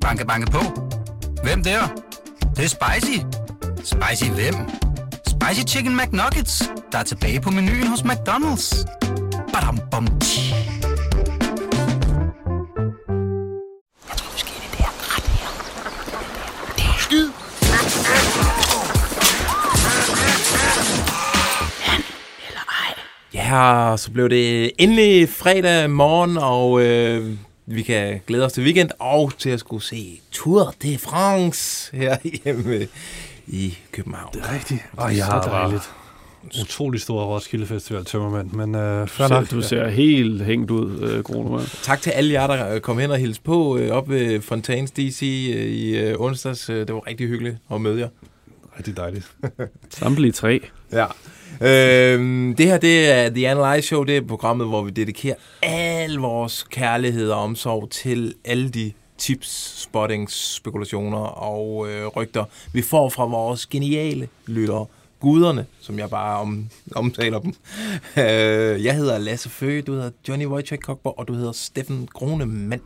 Banke, banke på. Hvem der? Det, det er spicy. Spicy hvem? Spicy Chicken McNuggets, der er tilbage på menuen hos McDonald's. Badum, bom, tji. Jeg tror, det her ret her. Det er skid. Ja, så blev det endelig fredag morgen, og øh, vi kan glæde os til weekend og til at skulle se Tour de France her hjemme i København. Det er rigtigt. Og jeg så har dejligt. Utrolig stor Roskilde Festival, tømmermand, men øh, Du ser, du ser helt hængt ud, øh, Grunemann. Tak til alle jer, der øh, kom hen og hilste på øh, op ved Fontaines DC øh, i øh, onsdags. Øh, Det var rigtig hyggeligt at møde jer. Rigtig dejligt. Samtlige tre. Ja. Øhm, det her, det er The Analyze Show. Det er programmet, hvor vi dedikerer al vores kærlighed og omsorg til alle de tips, spottings, spekulationer og øh, rygter, vi får fra vores geniale lyttere. Guderne, som jeg bare om, omtaler dem. Øh, jeg hedder Lasse Føge, du hedder Johnny Wojciech Kokborg, og du hedder Steffen Grunemann.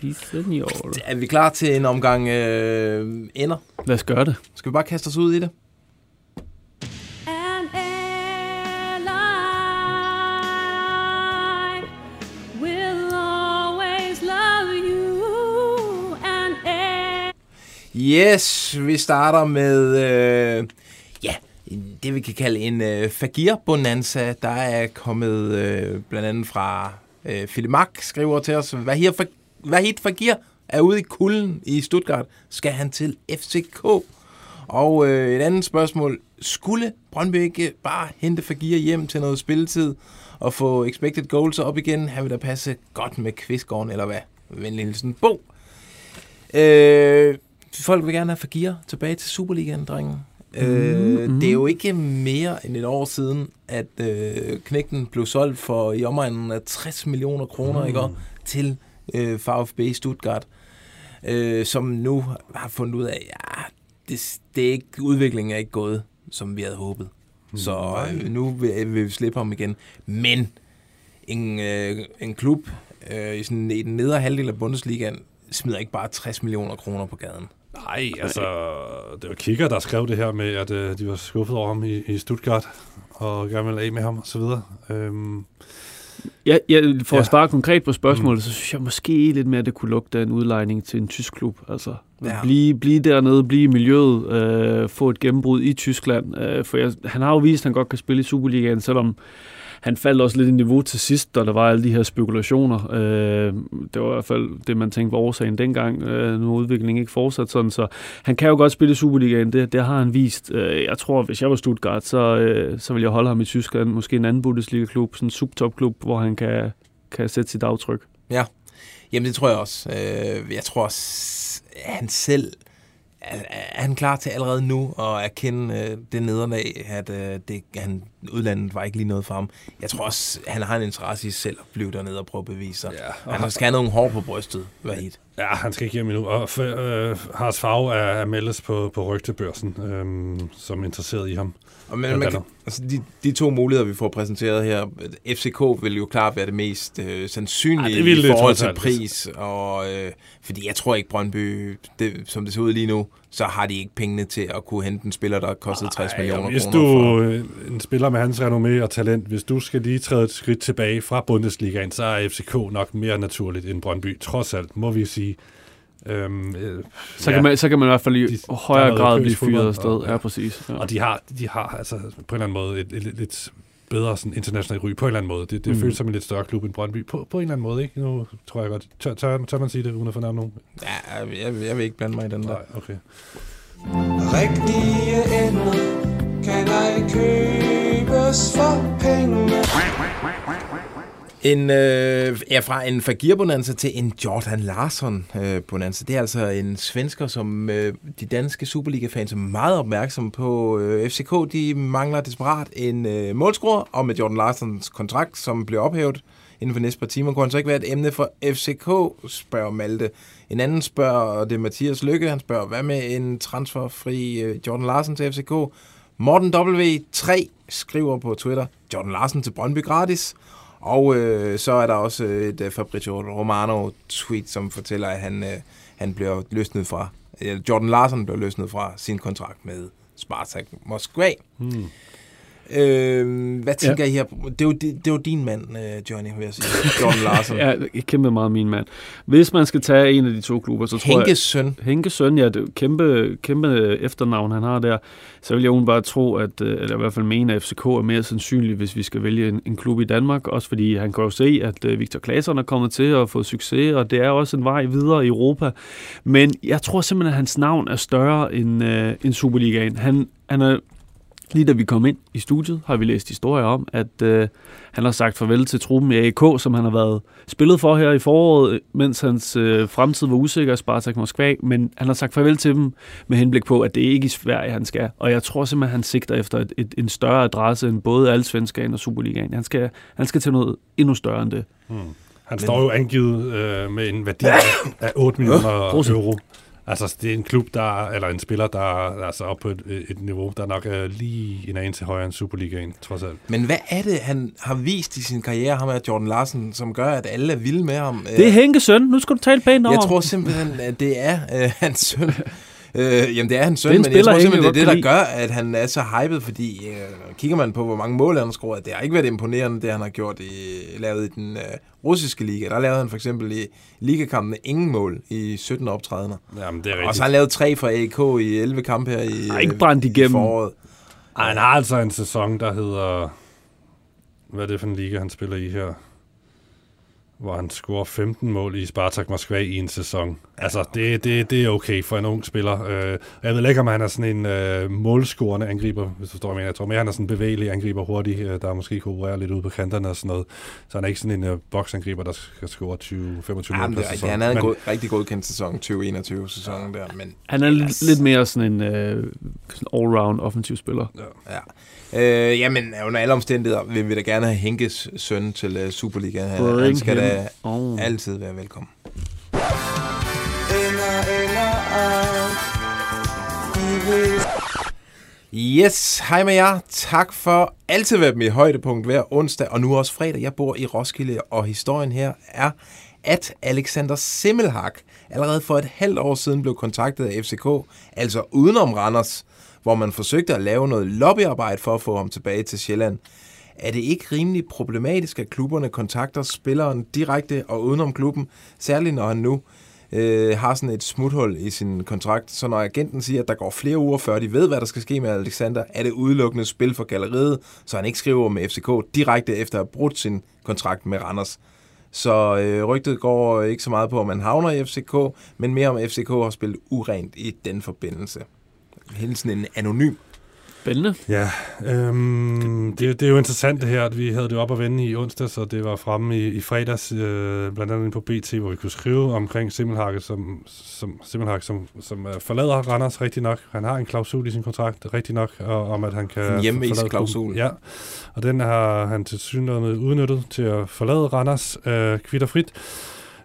Si, senior. Er vi klar til en omgang øh, ender? Lad os gøre det. Skal vi bare kaste os ud i det? Yes, vi starter med, øh, ja, det vi kan kalde en øh, Fagir-bonanza. Der er kommet øh, blandt andet fra øh, Philip Mark, skriver til os, Vahid Fa- Vahid Fagir er ude i kulden i Stuttgart. Skal han til FCK? Og øh, et andet spørgsmål. Skulle Brøndby ikke bare hente Fagir hjem til noget spilletid og få expected goals op igen? Han vil da passe godt med Kvistgården, eller hvad? Venlig hilsen, Bo. Øh, folk vil gerne have Fagir tilbage til Superligaen, drenge. Øh, Mhm. det er jo ikke mere end et år siden, at øh, knægten blev solgt for i omegnen af 60 millioner kroner, mm. ikke, også? til øh, VfB Stuttgart, øh, som nu har fundet ud af, ja, det, det er ikke, udviklingen er ikke gået, som vi havde håbet. Så øh, nu vil, vil vi slippe ham igen. Men en, øh, en klub øh, i, sådan, i den nedre halvdel af Bundesligaen smider ikke bare 60 millioner kroner på gaden. Nej, altså, det var Kigger, der skrev det her med, at øh, de var skuffet over ham i, i Stuttgart, og gerne ville af med ham, og så videre. Øhm, Ja, ja, for Ja. at svare konkret på spørgsmålet, mm. så synes jeg måske lidt mere, at det kunne lugte af en udlejning til en tysk klub. Altså, Ja. blive, blive dernede, blive i miljøet, øh, få et gennembrud i Tyskland. Øh, for jeg, han har jo vist, at han godt kan spille i Superligaen, selvom han faldt også lidt i niveau til sidst, da der var alle de her spekulationer. Øh, det var i hvert fald det, man tænkte var årsagen dengang. Øh, nu er udviklingen ikke fortsat sådan, så han kan jo godt spille i Superligaen, det, det har han vist. Øh, jeg tror, hvis jeg var Stuttgart, så, øh, så ville jeg holde ham i Tyskland, måske en anden Bundesliga-klub, sådan en subtopklub, hvor han kan, kan sætte sit aftryk. Jamen, det tror jeg også. Øh, jeg tror også, at han selv er, er han klar til allerede nu at erkende øh, det nederlag, at øh, det, han, udlandet var ikke lige noget for ham. Jeg tror også, han har en interesse i selv at blive dernede og prøve at bevise sig. Ja, Han skal have nogle hår på brystet, Vahid. ja, han skal ikke hjem endnu. Og øh, Hars Favre er, er meldes på, på rygtebørsen, øhm, som er interesseret i ham. Og men, man hvad kan, altså de, de to muligheder, vi får præsenteret her, FCK vil jo klart være det mest øh, sandsynlige Ja, det i forhold til pris. Og, øh, fordi jeg tror ikke, Brøndby, det, som det ser ud lige nu, så har de ikke pengene til at kunne hente en spiller, der kostede 60 Ej, millioner og hvis kroner. du, for. øh, en spiller med hans renommé og talent, hvis du skal lige træde et skridt tilbage fra Bundesligaen, så er FCK nok mere naturligt end Brøndby. Trods alt, må vi sige. Øhm, øh, Så, ja. kan man, så kan man i hvert fald i De- er højere grad blive fyret afsted. og- Ja, præcis. Ja. Og de har, de har altså på en eller anden måde et, et, et lidt bedre sådan, internationalt ry, på en eller anden måde. Det, det Mm. føles som en lidt større klub end Brøndby, på, på en eller anden måde, ikke? Nu tror jeg godt. Tør, tør, tør man sige det, uden at fornærme nogen? Ja, jeg, jeg vil ikke blande mig i den der. Nej, okay. Rigtige ender kan ej os for pengene. En, øh, ja, fra en Fagir-bonanza til en Jordan Larsson-bonanza. Øh, det er altså en svensker, som øh, de danske Superliga-fans er meget opmærksomme på. Øh, FCK de mangler desperat en øh, målscorer, og med Jordan Larssons kontrakt, som bliver ophævet inden for næste par timer, kunne han så ikke være et emne for FCK, spørger Malte. En anden spørger, og det er Mathias Lykke, han spørger, hvad med en transferfri øh, Jordan Larsen til FCK? Morten W3 skriver på Twitter, Jordan Larsen til Brøndby gratis. Og øh, så er der også et øh, Fabrizio Romano-tweet, som fortæller, at han, øh, han bliver løsnet fra, øh, Jordan Larsen bliver løsnet fra sin kontrakt med Spartak Moskva. Hmm. Øh, hvad tænker ja. I her? Det er, jo, det, det er jo din mand, øh, Johnny, vil jeg sige. Jordan Larsen. Ja, kæmpe meget min mand. Hvis man skal tage en af de to klubber, så tror jeg... Henkes søn. Henke Søn, ja, det er kæmpe, kæmpe efternavn, han har der. Så vil jeg jo bare tro, at, øh, eller i hvert fald mene, at FCK er mere sandsynlig, hvis vi skal vælge en, en klub i Danmark. Også fordi han kan jo se, at øh, Victor Claesson er kommet til at få succes, og det er også en vej videre i Europa. Men jeg tror simpelthen, at hans navn er større end, øh, end Superligaen. Han, han er Lige da vi kom ind i studiet, har vi læst historier om, at øh, han har sagt farvel til truppen i AK, som han har været spillet for her i foråret, mens hans øh, fremtid var usikker i Spartak Moskva, men han har sagt farvel til dem med henblik på, at det ikke er i Sverige, han skal. Og jeg tror simpelthen, han sigter efter et, et, en større adresse end både Allsvenskan og Superligaen. Han skal, han skal til noget endnu større end det. Hmm. Han står jo angivet øh, med en værdi af, af 8 millioner euro. Altså, det er en klub, der, eller en spiller, der er altså op på et, et niveau, der nok er lige en anelse højere end Superligaen, trods alt. Men hvad er det, han har vist i sin karriere, ham af Jordan Larsen, som gør, at alle er vilde med ham? Det er Henke Søn. Nu skal du tale pænt over Jeg tror simpelthen, at det er øh, hans søn. Øh, jamen, det er hans søn, men jeg tror simpelthen, det er det, der gør, at han er så hyped, fordi øh, kigger man på, hvor mange mål han har scoret, det har ikke været imponerende, det han har gjort i, lavet i den øh, russiske liga. Der lavede han for eksempel i ligakampen ingen mål i 17 optrædener. Jamen, det er Og rigtigt. så har han lavet tre for AK i 11 kampe her i, Har ikke øh, brændt i igennem. foråret. Ej, han har altså en sæson, der hedder... Hvad er det for en liga, han spiller i her? Hvor han scorer 15 mål i Spartak Moskva i en sæson. Altså, det, det, det er okay for en ung spiller. Øh, jeg ved ikke, om han er sådan en øh, målscorende angriber, hvis du forstår, hvad jeg tror mere, han er sådan en bevægelig angriber hurtig, øh, der måske kan operere lidt ude på kanterne og sådan noget. Så han er ikke sådan en øh, boksangriber, der skal score 20-25 mål per er sæson. Han havde en Men- god, rigtig godkendt sæson, 2021-sæsonen der, men Han er Ellers- lidt mere sådan en øh, sådan all-round offensiv spiller. Ja. Øh, jamen, under alle omstændigheder vil vi da gerne have Henkes søn til uh, Superligaen. Han, han skal him da on. altid være velkommen. Yes, hej med jer. Tak for altid at være med i højdepunkt hver onsdag, og nu også fredag. Jeg bor i Roskilde, og historien her er, at Alexander Simmelhak allerede for et halvt år siden blev kontaktet af FCK, altså udenom Randers, hvor man forsøgte at lave noget lobbyarbejde for at få ham tilbage til Sjælland. Er det ikke rimelig problematisk, at klubberne kontakter spilleren direkte og udenom klubben, særligt når han nu øh, har sådan et smuthul i sin kontrakt. Så når agenten siger, at der går flere uger før de ved, hvad der skal ske med Alexander, er det udelukkende spil for galleriet, så han ikke skriver med FCK direkte efter at have brudt sin kontrakt med Randers. Så øh, rygtet går ikke så meget på, om man havner i FCK, men mere om FCK har spillet urent i den forbindelse. Hilsen en anonym. Spændende. Ja, øhm, det, det er jo interessant det her, at vi havde det op at vende i onsdag, så det var fremme i, i fredags, øh, blandt andet på BT, hvor vi kunne skrive omkring Simmelhake, som, som, Simmelhake, som, som uh, forlader Randers rigtig nok. Han har en klausul i sin kontrakt, rigtig nok, og, om at han kan... En hjemmevis forlade klausul. klubben. Ja, og den har han til synligheden udnyttet til at forlade Randers øh, kvitterfrit.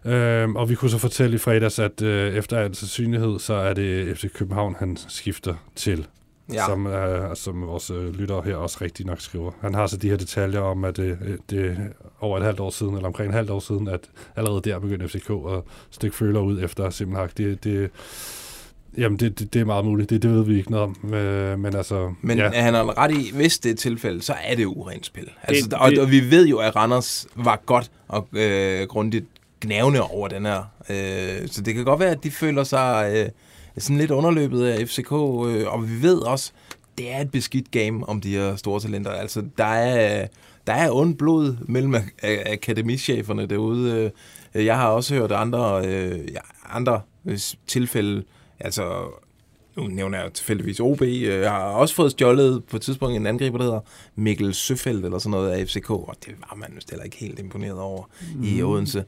Øhm, og vi kunne så fortælle i fredags, at øh, efter al sandsynlighed, så er det FC København, han skifter til Ja. som, øh, som vores øh, lyttere her også rigtig nok skriver. Han har så de her detaljer om, at det, øh, det over et halvt år siden, eller omkring et halvt år siden, at allerede der begyndte FCK at stikke føler ud efter Simmelhak. Det, det, jamen, det, det, det er meget muligt. Det, det ved vi ikke noget om. Øh, men altså, Men ja. han har ret i, hvis det er tilfælde, så er det urent spil. Altså, det, og, det- og vi ved jo, at Randers var godt og øh, grundigt gnævne over den her. Øh, så det kan godt være, at de føler sig øh, sådan lidt underløbet af FCK, øh, og vi ved også, det er et beskidt game om de her store talenter. Altså, der er, der er ondt blod mellem akademicheferne derude. Øh, jeg har også hørt andre, øh, andre øh, tilfælde, altså nu nævner jeg tilfældigvis OB, øh, jeg har også fået stjålet på et tidspunkt en angriber, der hedder Mikkel Søfeldt eller sådan noget af FCK, og det var man vist heller ikke helt imponeret over mm. i Odense.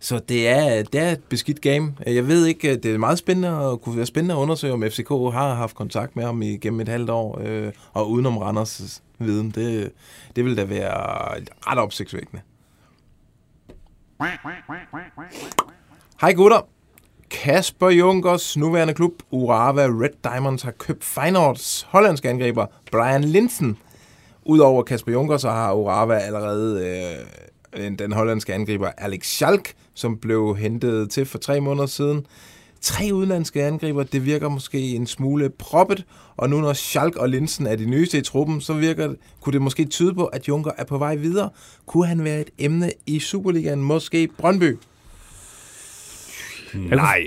Så det er, det er et beskidt game. Jeg ved ikke, det er meget spændende og kunne være spændende at undersøge, om FCK har haft kontakt med ham igennem et halvt år, øh, og udenom Randers viden. Det, det vil da være ret opsigtsvækkende. Hej gutter. Kasper Junkers nuværende klub, Urawa Red Diamonds, har købt Feyenoords hollandske angriber Brian Linsen. Udover Kasper Junker, så har Urawa allerede øh, den hollandske angriber Alex Schalk, som blev hentet til for tre måneder siden. Tre udenlandske angriber, det virker måske en smule proppet, og nu når Schalk og Linsen er de nyeste i truppen, så virker, det, kunne det måske tyde på, at Junker er på vej videre. Kunne han være et emne i Superligaen, måske Brøndby? Nej.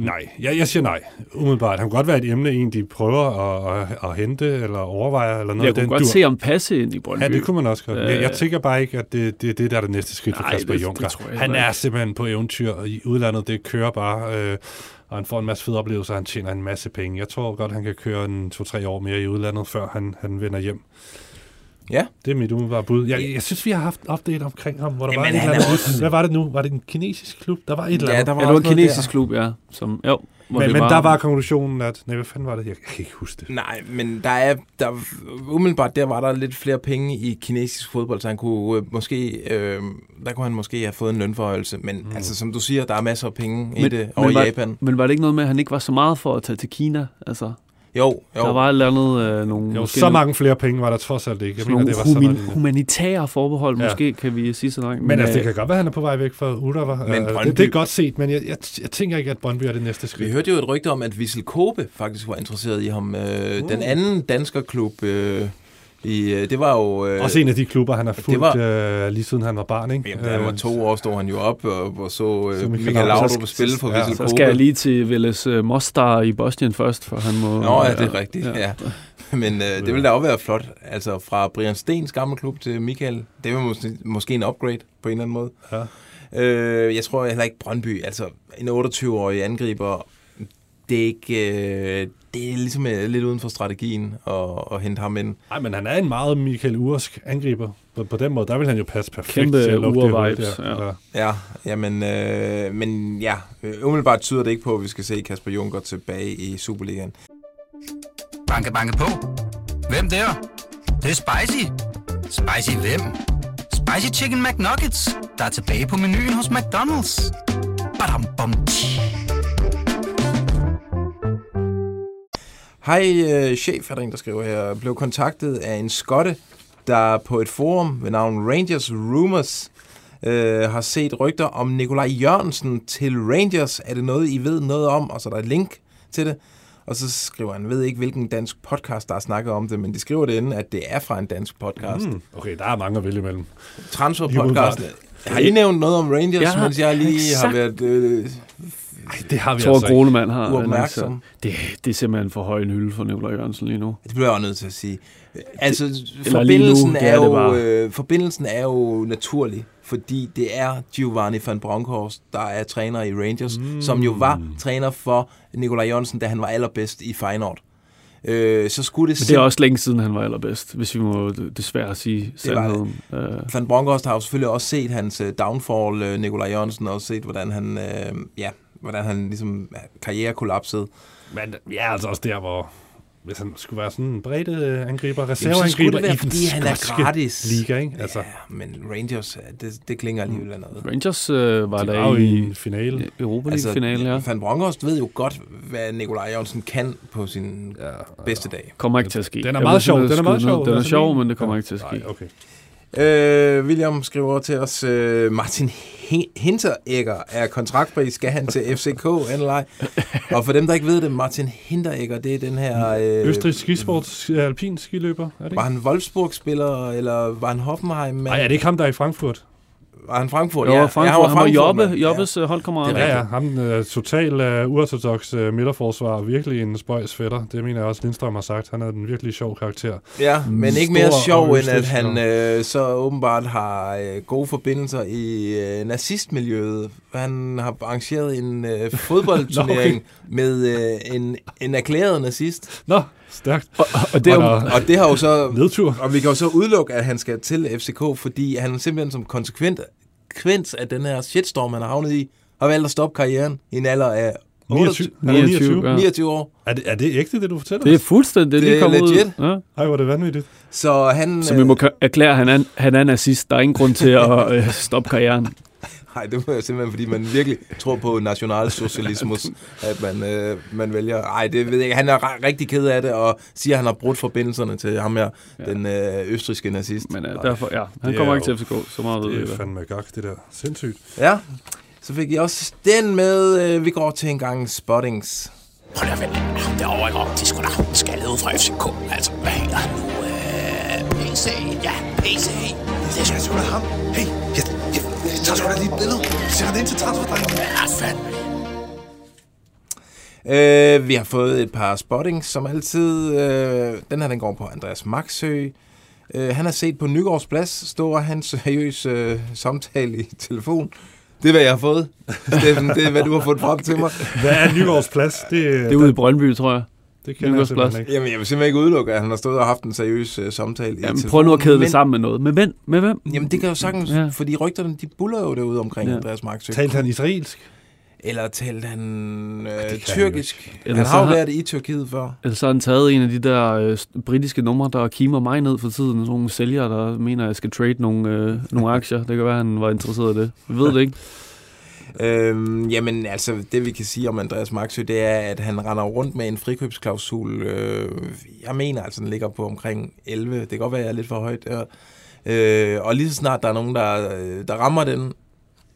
Nej, jeg, jeg siger nej. Umiddelbart. Han kunne godt være et emne, en de prøver at, at, at hente eller overveje eller noget. Jeg kunne den godt dur. se ham passe ind i Brøndby. Ja, det kunne man også godt. Jeg, jeg Øh. tænker bare ikke, at det, det, det der er det næste skridt for Nej, Kasper det- det Juncker. jeg Han er simpelthen på eventyr og i udlandet. Det kører bare, øh, og han får en masse fede oplevelser, og han tjener en masse penge. Jeg tror godt, han kan køre en to-tre år mere i udlandet, før han, han vender hjem. Ja. Det er mit umiddelbare bud. Jeg, jeg synes, vi har haft en update omkring ham, hvor der Jamen, var et eller er andet. også- Hvad var det nu? Var det en kinesisk klub? Der var et eller Ja, andet. der var, Ja, det var en kinesisk klub, ja. Som, jo, hvor men, men var, der var konklusionen, at... Nej, hvad fanden var det? Jeg kan ikke huske det. Der. Nej, men der er, der, umiddelbart der var der lidt flere penge i kinesisk fodbold, så han kunne øh, måske, øh, der kunne han måske have fået en lønforhøjelse. Men mm. altså, som du siger, der er masser af penge i Men- det over men i var- Japan. Men var det ikke noget med, at han ikke var så meget for at tage til Kina? Altså, Jo, jo. der var et eller andet... Øh, nogle, Jo, måske så mange flere penge var der trods alt ikke. Jeg sådan mener, nogle det var sådan human, noget. humanitære forbehold, Ja. måske kan vi sige så langt. Men altså, det øh, kan godt være, at han er på vej væk fra Udava. Men Men Brøndby- det, det er godt set, men jeg, jeg, jeg tænker ikke, at Brøndby er det næste Vi skridt. hørte jo et rygte om, at Vissel Kobe faktisk var interesseret i ham. Øh, Uh. Den anden danskerklub, øh, i, øh, det var jo... Øh, Også en af de klubber, han har fulgt var- øh, lige siden han var barn, ikke? Jamen, da han var Øh, to år, stod han jo op og, og så øh, Så Michael Laudrup. Spille for Ja. Vissel Så skal jeg lige til Vélez øh, Mostar i Bosnien først, for han må... Nå, ja, det er rigtigt, ja. ja. Men øh, det ville da også være flot. Altså fra Brian Stens gamle klub til Michael. Det var måske, måske en upgrade på en eller anden måde. Ja. Øh, jeg tror heller ikke Brøndby. Altså en 28-årig angriber, det er ikke... Øh, det er ligesom øh, lidt uden for strategien at, at hente ham ind. Nej, men han er en meget Michael Ursk angriber. På, på den måde, der vil han jo passe perfekt Kæmpe til at lukke det Ur-vibes, der. ja. Ja, jamen, øh, men ja, øh, umiddelbart tyder det ikke på, at vi skal se Kasper Junker tilbage i Superligaen. Banke, banke på. Hvem der? Det, det er spicy. Spicy hvem? Spicy Chicken McNuggets, der er tilbage på menuen hos McDonald's. Badum, bom, tji. Hej øh, chef, er der en, der skriver her. Blev kontaktet af en skotte, der på et forum ved navn Rangers Rumors øh, har set rygter om Nikolaj Jørgensen til Rangers. Er det noget, I ved noget om? Og så er der et link til det. Og så skriver han, ved ikke, hvilken dansk podcast, der har snakket om det, men de skriver det inde, at det er fra en dansk podcast. Mm. Okay, der er mange at vælge imellem. Transfer Lige podcast. umiddelbart. Har I nævnt noget om Rangers, Jeg har mens jeg lige har exakt- været øh, Ej, det har vi tror, altså ikke. Gronemann har... uopmærksom? Det, det er simpelthen for høj en hylde for Nikolaj Jørgensen lige nu. Det bliver jeg også nødt til at sige. Altså, lige forbindelsen, nu, det er, er det jo, øh, forbindelsen er jo naturlig, fordi det er Giovanni van Bronckhorst, der er træner i Rangers, mm. som jo var træner for Nikolaj Jørgensen, da han var allerbedst i Feyenoord. Øh, så skulle det, Men det er også længe siden, han var allerbedst, hvis vi må desværre sige Det var det. sandheden. Øh, Van Bronckhorst har jo selvfølgelig også set hans øh, downfall, øh, Nikolaj Jørgensen, og også set, hvordan han, øh, ja, hvordan han ligesom karriere kollapsede. Men ja, altså også der, hvor hvis han skulle være sådan en bredt angriber, reserveangriber i den fordi han er gratis. liga, ikke? Altså, Ja, men Rangers, det, det klinger alligevel af noget. Rangers øh, var de der var i i en finale. Europa League-finale, ja. Van Bronckhorst ved jo godt, hvad Nikolaj Jørgensen kan på sin Ja, bedste dag. Kommer ikke til at ske. Den er meget sjov, den er meget ned. sjov. Den er Altså, sjov, men det kommer Ja. ikke til at ske. Nej, okay. Øh, William skriver til os, øh, Martin Hin- Hinteregger er kontraktpris, skal han til FCK eller ej? Og for dem, der ikke ved det, Martin Hinteregger, det er den her... Øh, Østrig skisport, alpin skiløber, er det Var ikke? han Wolfsburg-spiller, eller var han Hoffenheim? Nej, er det ikke ham, der er i Frankfurt? Var han Frankfurt? Jo, ja, Frankfurt, ja, han var Frankfurt, Jobbe, mand. Jobbes ja. holdkammerat. Det er Ja, ja, ham uh, total uh, uortodox uh, midterforsvar, virkelig en spøjs fætter. Det mener jeg også, Lindstrøm har sagt. Han er en virkelig sjov karakter. Ja, men ikke Stor mere og sjov, end at han øh, så åbenbart har øh, gode forbindelser i øh, nazistmiljøet. Han har arrangeret en øh, fodboldturnering med øh, en, en erklæret nazist. Nå, stærkt. Og, og det er Og jo, der- Og det har jo så... Nedtur. Og vi kan jo så udelukke, at han skal til FCK, fordi han simpelthen som konsekvent konsekvens af den her shitstorm, han har havnet i, har valgt at stoppe karrieren i en alder af 29. 28, Er det 29, 29? ja. 29 år. Er, det, er det ægte, det du fortæller? det er fuldstændig det, Det er legit. ud. Ja. Ej, hvor er det vanvittigt. Så han... Så vi må ka- erklære, at han er, han er nazist. Der er ingen grund til at øh, stoppe karrieren. Nej, det var simpelthen, fordi man virkelig tror på nationalsocialismus, at man, øh, man vælger. Nej, det ved jeg ikke. Han er ri- rigtig ked af det, og siger, at han har brudt forbindelserne til ham her, ja. den øh, østriske nazist. Men uh, derfor, ja, han Det kommer er ikke til jo- FCK, så meget ved. Det er da. fandme gak, det der. Sindssygt. Ja, så fik I også den med. Øh, vi går til en gang spottings. Prøv lige at vente. Ham derovre, ikke? Det er sgu da skaldet ud fra FCK. Altså, hvad hedder han nu? Øh, PC. Ja, PC. Det er sgu da ham. Hey, jeg, jeg, jeg tager sgu da lige et billede. Sætter det ind til transferdrengen. Ja, fandme. Øh, vi har fået et par spottings, som altid. Øh, den her, den går på Andreas Maxø. Øh, han har set på Nygårds Plads stå og have en seriøs øh, samtale i telefon. Det er, hvad jeg har fået. Steffen, det er, hvad du har fået frem til mig. Hvad er Nygaards plads? Det, Det er ude i Brøndby, tror jeg. Det Nygaards simpelthen plads. ikke. Jamen, jeg vil simpelthen ikke udelukke, at han har stået og haft en seriøs øh, samtale i Jamen, prøv nu at kæde Men- det sammen med noget. Med hvem? Med hvem? Jamen, det kan jo sagtens, Ja. fordi rygterne, de buller jo derude omkring Ja. Andreas Maxø. Talte han israelsk? Eller talte han øh, kan han tyrkisk? Eller Han har jo været i Tyrkiet før. Eller så har han taget en af de der øh, britiske numre, der kimer mig ned for tiden. Sådan nogle sælgere, der mener, at jeg skal trade nogle, øh, nogle aktier. Det kan være, at han var interesseret i det. Vi ved det ikke. Øhm, jamen, altså, det vi kan sige om Andreas Maxø, det er, at han render rundt med en frikøbsklausul. Øh, jeg mener altså, den ligger på omkring 11. Det kan godt være, at jeg er lidt for højt der. Øh, og lige så snart der er nogen, der, øh, der rammer den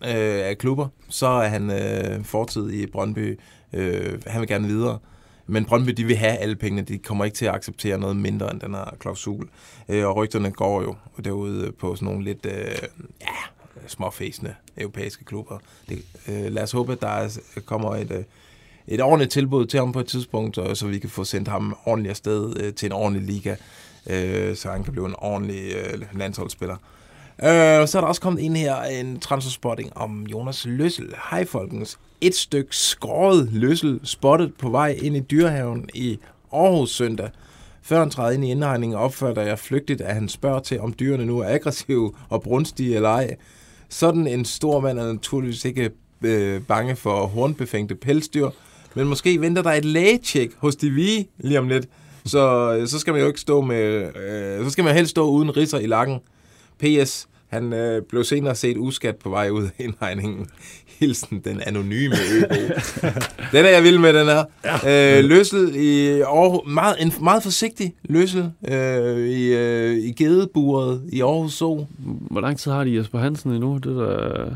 øh, af klubber, så er han øh, fortid i Brøndby. Øh, han vil gerne videre. Men Brøndby, de vil have alle pengene. De kommer ikke til at acceptere noget mindre end den her klausul. Øh, og rygterne går jo derude på sådan nogle lidt, øh, ja, småfæsende europæiske klubber. Det, øh, lad os håbe, at der er, kommer et, øh, et ordentligt tilbud til ham på et tidspunkt, og så vi kan få sendt ham ordentligt afsted øh, til en ordentlig liga, øh, så han kan blive en ordentlig øh, landsholdsspiller. Øh, så er der også kommet ind her en transferspotting om Jonas Løssel. Hej folkens. Et stykke skåret Løssel spottet på vej ind i dyrehaven i Aarhus søndag. Før han træder ind i indhegningen, opfatter jeg flygtigt, at han spørger til, om dyrene nu er aggressive og brunstige eller ej. Sådan en stor mand er naturligvis ikke øh, bange for hornbefængte pelsdyr, men måske venter der et lægetjek hos de vige lige om lidt. Så, øh, så skal man jo ikke stå med, øh, så skal man helst stå uden risser i lakken. P.S. Han øh, blev senere set uskat på vej ud af indhegningen. Hilsen den anonyme øbo. den er jeg vild med, den her. Ja. Øh, løssel i Aarhus, meget, en meget forsigtig løssel øh, i, øh, i gedeburet i Aarhus Zoo. Hvor lang tid har de Jesper Hansen endnu? Det der...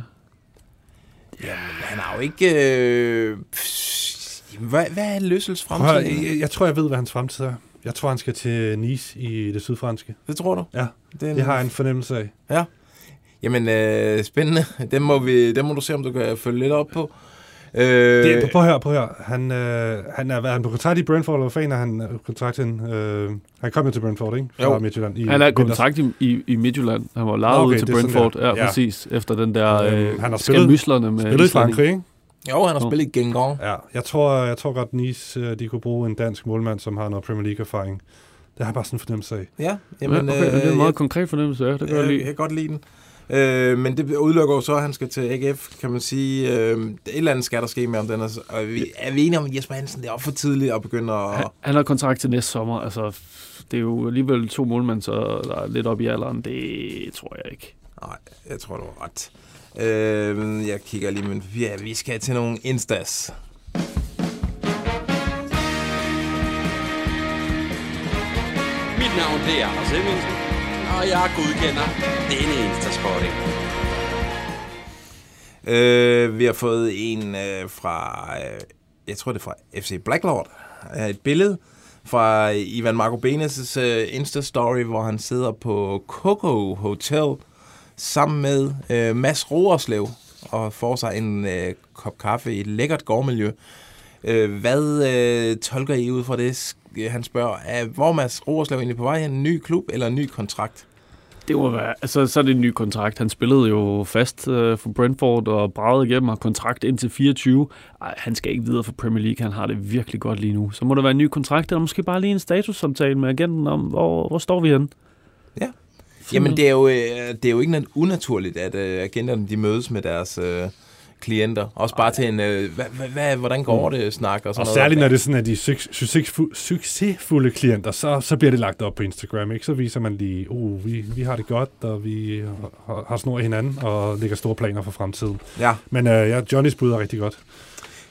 Han har jo ikke... Øh, hvad, hvad er Løssels fremtid? jeg, jeg tror, jeg ved, hvad hans fremtid er. Jeg tror, han skal til Nice i det sydfranske. Det tror du? Ja, Det, det har jeg en fornemmelse af. Ja. Jamen, øh, spændende. Den må, vi, den må du se, om du kan følge lidt op på. Øh, Det, prøv at høre, prøv at høre. Han, øh, han er, er han på kontrakt i Brentford, eller hvad fanden er han øh, kontrakt til? Øh, han kom jo til Brentford, ikke? Fra Jo. Midtjylland. I Han er kontrakt i, i, i Midtjylland. Han var lejet okay, ud til er sådan Brentford. Ja, Ja. præcis. Efter den der Øhm, øh, han har spillet- med Spillet i Frankrig, ikke? Jo, han har spillet i Gengon. Ja, jeg tror, jeg tror godt, Nice øh, de kunne bruge en dansk målmand, som har noget Premier League-erfaring. Det har jeg bare sådan en fornemmelse af. Ja, Jamen, ja, okay, det er en meget jeg, konkret fornemmelse, ja. Det kan jeg jeg, lide. jeg kan godt lide den. Øh, men det udelukker jo så, at han skal til AGF, kan man sige. Øh, et eller andet skal der ske med om den. Er, og vi, er vi enige om, at Jesper Hansen det er også for tidligt at begynde at... Han, han har kontrakt til næste sommer. Altså, det er jo alligevel to målmænd, så der er lidt op i alderen. Det tror jeg ikke. Nej, jeg tror, du har ret. Øh, jeg kigger lige med papir. Ja, vi skal til nogle instas. Mit navn det er Anders Hemmingsen, og jeg godkender denne Instaspotting. Øh, vi har fået en øh, fra, øh, jeg tror det er fra FC Blacklord, øh, et billede fra Ivan Marco Benes' øh, Insta-story, hvor han sidder på Coco Hotel sammen med øh, Mads Roerslev og får sig en øh, kop kaffe i et lækkert gårdmiljø. Øh, hvad øh, tolker I ud fra det? Sk- Han spørger, er, hvor er Mads Roerslev egentlig på vej hen? En ny klub eller en ny kontrakt? Det må være, altså, så er det en ny kontrakt. Han spillede jo fast øh, for Brentford og bragede igennem og kontrakt indtil 24. Ej, han skal ikke videre for Premier League. Han har det virkelig godt lige nu. Så må der være en ny kontrakt, eller måske bare lige en statussamtale med agenten om, hvor, hvor står vi henne? Ja. Jamen, det er jo, øh, det er jo ikke noget unaturligt, at øh, agenterne de mødes med deres øh, klienter. Også bare til en, øh, hvordan går det snak og sådan Og noget. særligt når det er sådan, at de suc- succesfu- succesfulde klienter, så, så bliver det lagt op på Instagram, ikke? Så viser man lige, oh, vi, vi har det godt, og vi har, har snor i hinanden, og lægger store planer for fremtiden. Ja, Men øh, ja, Johnnys bud er rigtig godt.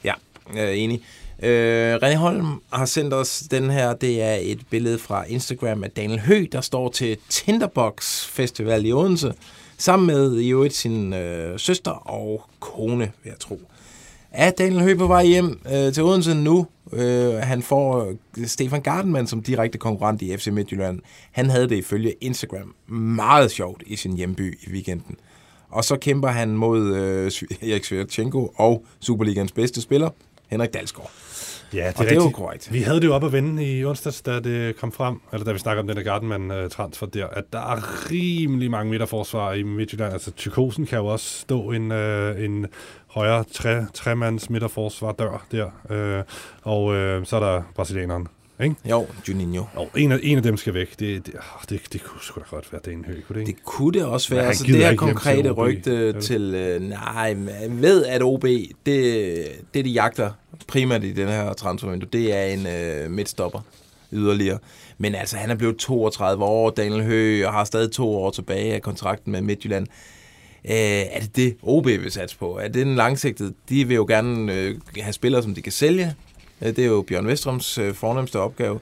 ja, jeg er enig. Øh, René Holm har sendt os den her. Det er et billede fra Instagram af Daniel Hø, der står til Tinderbox Festival i Odense, sammen med i øvrigt sin øh, søster og kone, vil jeg tro. Er Daniel Høgh på vej hjem øh, til Odense nu? Øh, han får øh, Stefan Gardenman som direkte konkurrent i FC Midtjylland. Han havde det ifølge Instagram meget sjovt i sin hjemby i weekenden. Og så kæmper han mod øh, Erik Svirtchenko og Superligans bedste spiller, Henrik Dalsgaard. Ja, det er, Og det er jo korrekt. Vi havde det jo op at vende i onsdags, da det kom frem, eller da vi snakkede om den der Gardenman-transfer der, at der er rimelig mange midterforsvar i Midtjylland. Altså, Tykosen kan jo også stå en, øh, en højere tre, tremands midterforsvar dør der. Øh, og øh, så er der brasilianeren. Ikke? Jo, Juninho. Og en af, en af dem skal væk. Det, det, åh, det, det kunne sgu da godt være Dane Høgh, kunne det ikke? Det kunne det også være. han Altså, det her til konkrete OB, rygte til... Øh, nej, man ved, at OB, det, det de jagter primært i den her transfervindue, det er en øh, midtstopper yderligere. Men altså, han er blevet 32 år, Daniel Høgh, og har stadig to år tilbage af kontrakten med Midtjylland. Øh, er det det, OB vil satse på? Er det den langsigtede? De vil jo gerne øh, have spillere, som de kan sælge. Øh, det er jo Bjørn Vestrøms øh, fornemmeste opgave.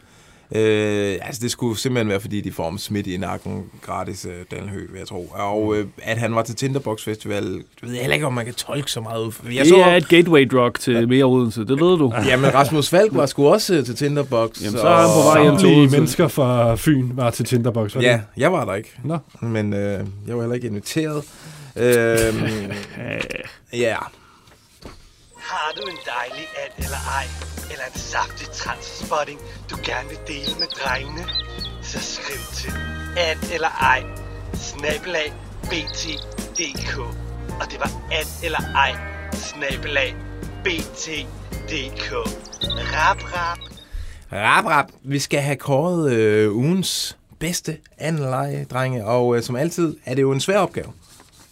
Øh, altså, det skulle simpelthen være, fordi de får ham smidt i nakken gratis, øh, Daniel Høgh, vil jeg tro. Og øh, at han var til Tinderbox Festival, det ved jeg heller ikke, om man kan tolke så meget ud. Jeg Det er et gateway drug til mere Odense, det ved du. Jamen, Rasmus Falk var sgu også øh, til Tinderbox. Jamen, så er han på vej hjem til Odense. mennesker fra Fyn var til Tinderbox, var det Ja, jeg var der ikke. Nå. Men øh, jeg var heller ikke inviteret. Øh, ja. Har du en dejlig and eller ej, eller en saftig transspotting, du gerne vil dele med drengene? Så skriv til and eller ej, snabelag bt.dk. Og det var and eller ej, snabelag bt.dk. Rap, rap. Rap, rap. Vi skal have kåret øh, ugens bedste anleje, drenge. Og øh, som altid er det jo en svær opgave.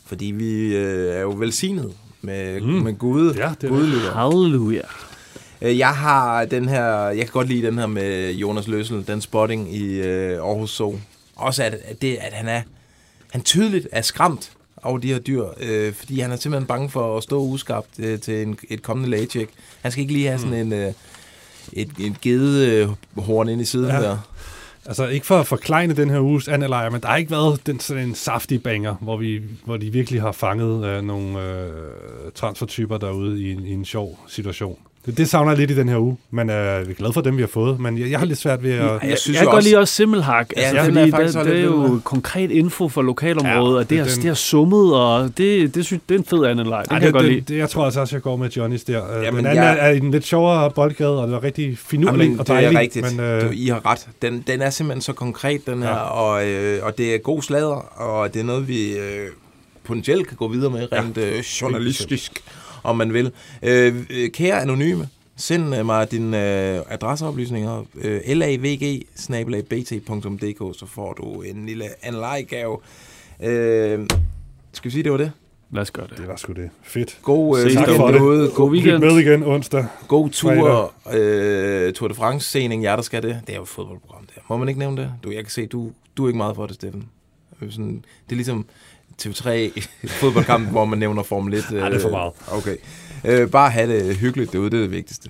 Fordi vi øh, er jo velsignet med, mm. med Gud, Ja, det er. Halleluja. Øh, Jeg har den her, jeg kan godt lide den her med Jonas Løssel, den spotting i øh, Aarhus Zoo. Også at, at, det, at han er, han tydeligt er skræmt over de her dyr, øh, fordi han er simpelthen bange for at stå uskabt øh, til en, et kommende lægecheck. Han skal ikke lige have sådan en, øh, et, et gedehorn ind i siden ja. der. Altså, ikke for at forklejne den her uges anelejr, men der har ikke været den, sådan en saftig banger, hvor, vi, hvor de virkelig har fanget øh, nogle øh, transfertyper derude i, en- i en sjov situation. Det, det savner jeg lidt i den her uge, men øh, vi er glade for dem, vi har fået. Men jeg, jeg har lidt svært ved at... jeg Jeg, synes jeg kan godt også- lide også Simmelhak, Ja, altså, den er fordi faktisk det, det er jo med. konkret info for lokalområdet, Ja, og det, har, det er den- det har summet, og det, det, synes, det er en fed anelej. Det Ej, kan jeg godt det, lide. det, jeg tror altså også, jeg går med Johnnys der. Jamen, Jamen, den anden jeg- er, er en lidt sjovere boldgade, og det var rigtig finurlig og det dejlig. er rigtigt. Men, øh... du, øh, I har ret. Den, den er simpelthen så konkret, den her, Ja. og, øh, og det er god sladder, og det er noget, vi øh, potentielt kan gå videre med, rent øh, journalistisk, om man vil. Øh, kære anonyme, send øh, mig dine øh, adresseoplysninger, øh, lavg bt.dk, så får du en lille anlejgave. Øh, skal vi sige, det var det? Lad os gøre det. det var sgu det. Fedt. God øh, Ses weekend derude. God Lyt weekend. med igen onsdag. God tur, øh, Tour de France-scening, jer der skal det. Det er jo et fodboldprogram der. Må man ikke nævne det? Du, jeg kan se, du, du er ikke meget for det, Steffen. Sådan, det er ligesom TV3 fodboldkamp, hvor man nævner Formel 1. Ej, det er for meget. Okay. Øh, bare have det hyggeligt derude, det er det vigtigste.